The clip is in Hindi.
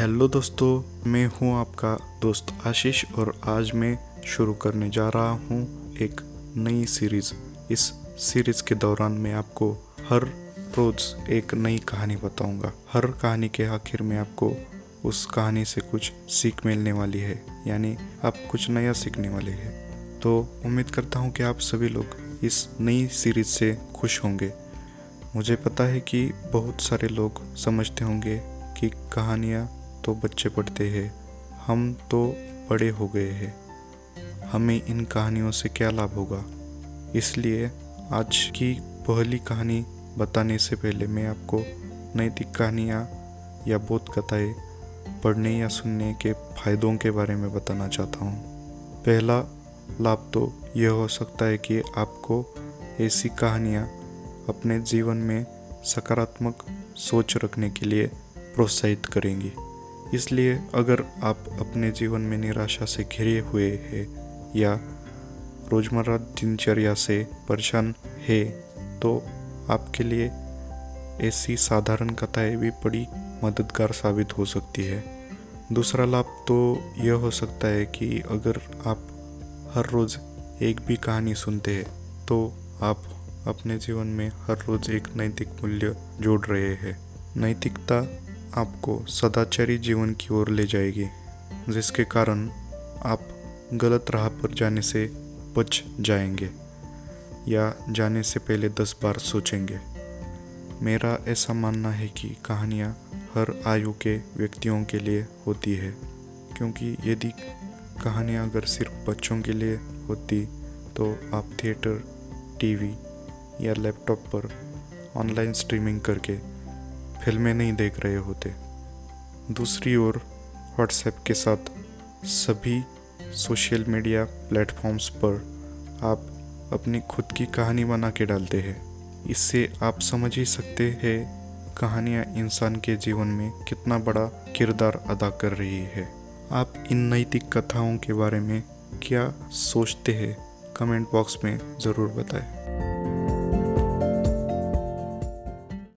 हेलो दोस्तों, मैं हूँ आपका दोस्त आशीष और आज मैं शुरू करने जा रहा हूँ एक नई सीरीज़ इस सीरीज़ के दौरान मैं आपको हर रोज़ एक नई कहानी बताऊँगा। हर कहानी के आखिर में आपको उस कहानी से कुछ सीख मिलने वाली है, यानी आप कुछ नया सीखने वाले हैं। तो उम्मीद करता हूँ कि आप सभी लोग इस नई सीरीज़ से खुश होंगे। मुझे पता है कि बहुत सारे लोग समझते होंगे कि कहानियाँ तो बच्चे पढ़ते हैं, हम तो बड़े हो गए हैं। हमें इन कहानियों से क्या लाभ होगा? इसलिए आज की पहली कहानी बताने से पहले मैं आपको नैतिक कहानियाँ या बोध कथाएँ पढ़ने या सुनने के फायदों के बारे में बताना चाहता हूँ। पहला लाभ तो यह हो सकता है कि आपको ऐसी कहानियाँ अपने जीवन में सकारात्मक सोच रखने के लिए प्रोत्साहित करेंगी। इसलिए अगर आप अपने जीवन में निराशा से घिरे हुए हैं या रोज़मर्रा दिनचर्या से परेशान है तो आपके लिए ऐसी साधारण कथाएँ भी बड़ी मददगार साबित हो सकती है। दूसरा लाभ तो यह हो सकता है कि अगर आप हर रोज़ एक भी कहानी सुनते हैं तो आप अपने जीवन में हर रोज़ एक नैतिक मूल्य जोड़ रहे हैं। नैतिकता आपको सदाचारी जीवन की ओर ले जाएगी, जिसके कारण आप गलत राह पर जाने से बच जाएँगे, या जाने से पहले दस बार सोचेंगे। मेरा ऐसा मानना है कि कहानियाँ हर आयु के व्यक्तियों के लिए होती है, क्योंकि यदि कहानियाँ अगर सिर्फ़ बच्चों के लिए होती तो आप थिएटर टीवी या लैपटॉप पर ऑनलाइन स्ट्रीमिंग करके फ़िल्में नहीं देख रहे होते। दूसरी ओर व्हाट्सएप के साथ सभी सोशल मीडिया प्लेटफॉर्म्स पर आप अपनी खुद की कहानी बना के डालते हैं। इससे आप समझ ही सकते हैं कहानियाँ इंसान के जीवन में कितना बड़ा किरदार अदा कर रही है। आप इन नैतिक कथाओं के बारे में क्या सोचते हैं, कमेंट बॉक्स में ज़रूर बताएँ।